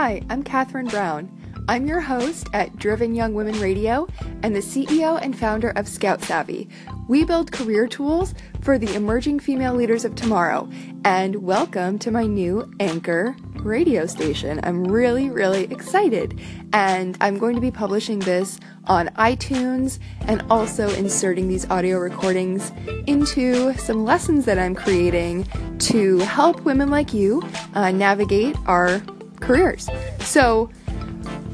Hi, I'm Catherine Brown. I'm your host at Driven Young Women Radio and the CEO and founder of Scout Savvy. We build career tools for the emerging female leaders of tomorrow. And welcome to my new Anchor radio station. I'm really, really excited. And I'm going to be publishing this on iTunes and also inserting these audio recordings into some lessons that I'm creating to help women like you uh, navigate our careers. So,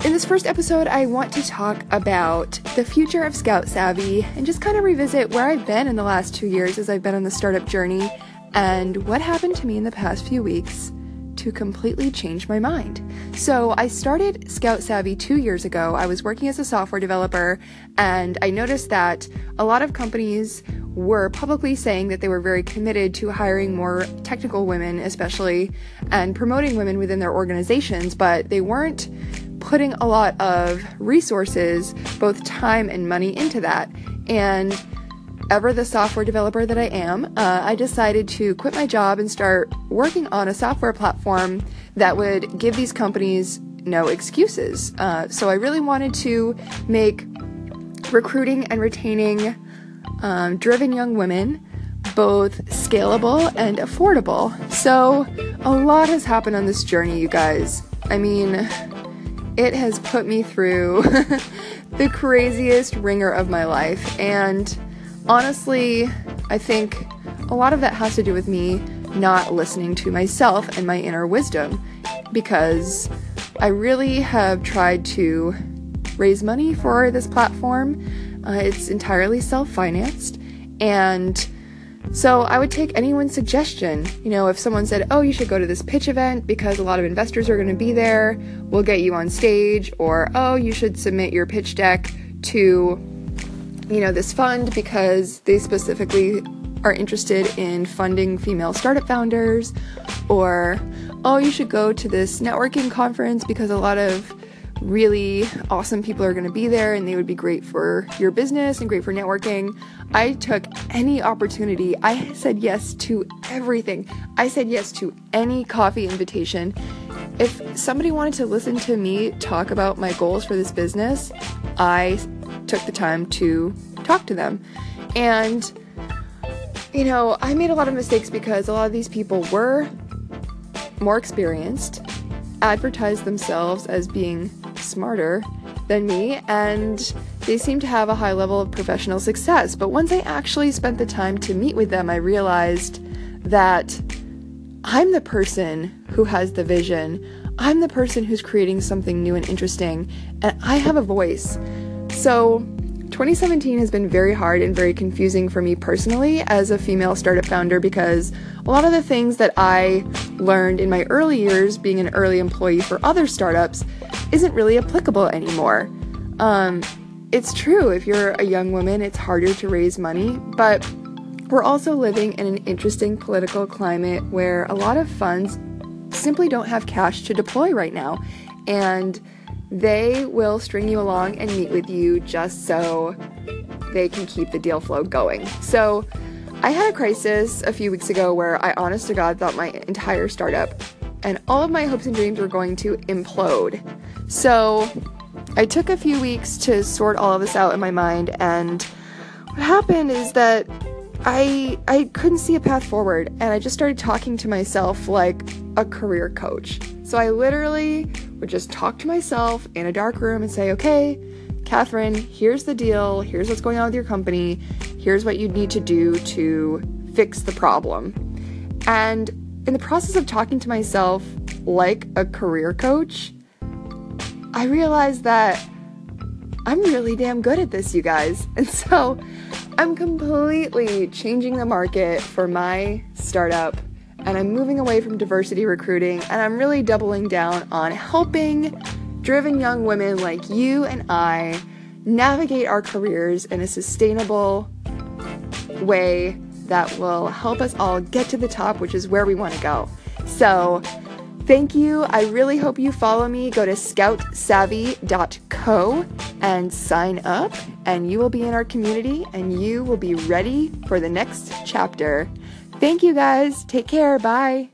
in this first episode, I want to talk about the future of Scout Savvy and just kind of revisit where I've been in the last two years as I've been on the startup journey and what happened to me in the past few weeks to completely change my mind. So, I started Scout Savvy two years ago. I was working as a software developer, and I noticed that a lot of companies were publicly saying that they were very committed to hiring more technical women, especially, and promoting women within their organizations, but they weren't putting a lot of resources, both time and money, into that. And ever the software developer that I am, uh, I decided to quit my job and start working on a software platform that would give these companies no excuses. Uh, so I really wanted to make recruiting and retaining um, driven young women both scalable and affordable. So a lot has happened on this journey, you guys. I mean, it has put me through the craziest ringer of my life. And honestly, I think a lot of that has to do with me not listening to myself and my inner wisdom because I really have tried to raise money for this platform. Uh, it's entirely self financed. And so I would take anyone's suggestion. You know, if someone said, oh, you should go to this pitch event because a lot of investors are going to be there, we'll get you on stage, or oh, you should submit your pitch deck to, you know, this fund because they specifically are interested in funding female startup founders, or oh, you should go to this networking conference because a lot of really awesome people are going to be there and they would be great for your business and great for networking. I took any opportunity. I said yes to everything. I said yes to any coffee invitation. If somebody wanted to listen to me talk about my goals for this business, I took the time to talk to them. And, you know, I made a lot of mistakes because a lot of these people were more experienced, advertised themselves as being smarter than me, and they seem to have a high level of professional success. But once I actually spent the time to meet with them, I realized that I'm the person who has the vision. I'm the person who's creating something new and interesting, and I have a voice. So, 2017 has been very hard and very confusing for me personally as a female startup founder because a lot of the things that I learned in my early years being an early employee for other startups isn't really applicable anymore. Um, it's true, if you're a young woman, it's harder to raise money, but we're also living in an interesting political climate where a lot of funds simply don't have cash to deploy right now. And they will string you along and meet with you just so they can keep the deal flow going. So, I had a crisis a few weeks ago where I, honest to God, thought my entire startup and all of my hopes and dreams were going to implode. So I took a few weeks to sort all of this out in my mind, and what happened is that I I couldn't see a path forward, and I just started talking to myself like a career coach. So I literally would just talk to myself in a dark room and say, "Okay, Catherine, here's the deal. Here's what's going on with your company. Here's what you need to do to fix the problem." And in the process of talking to myself like a career coach, I realized that I'm really damn good at this, you guys. And so I'm completely changing the market for my startup and I'm moving away from diversity recruiting and I'm really doubling down on helping driven young women like you and I navigate our careers in a sustainable way that will help us all get to the top, which is where we want to go. So, thank you. I really hope you follow me. Go to scoutsavvy.co and sign up, and you will be in our community and you will be ready for the next chapter. Thank you guys. Take care. Bye.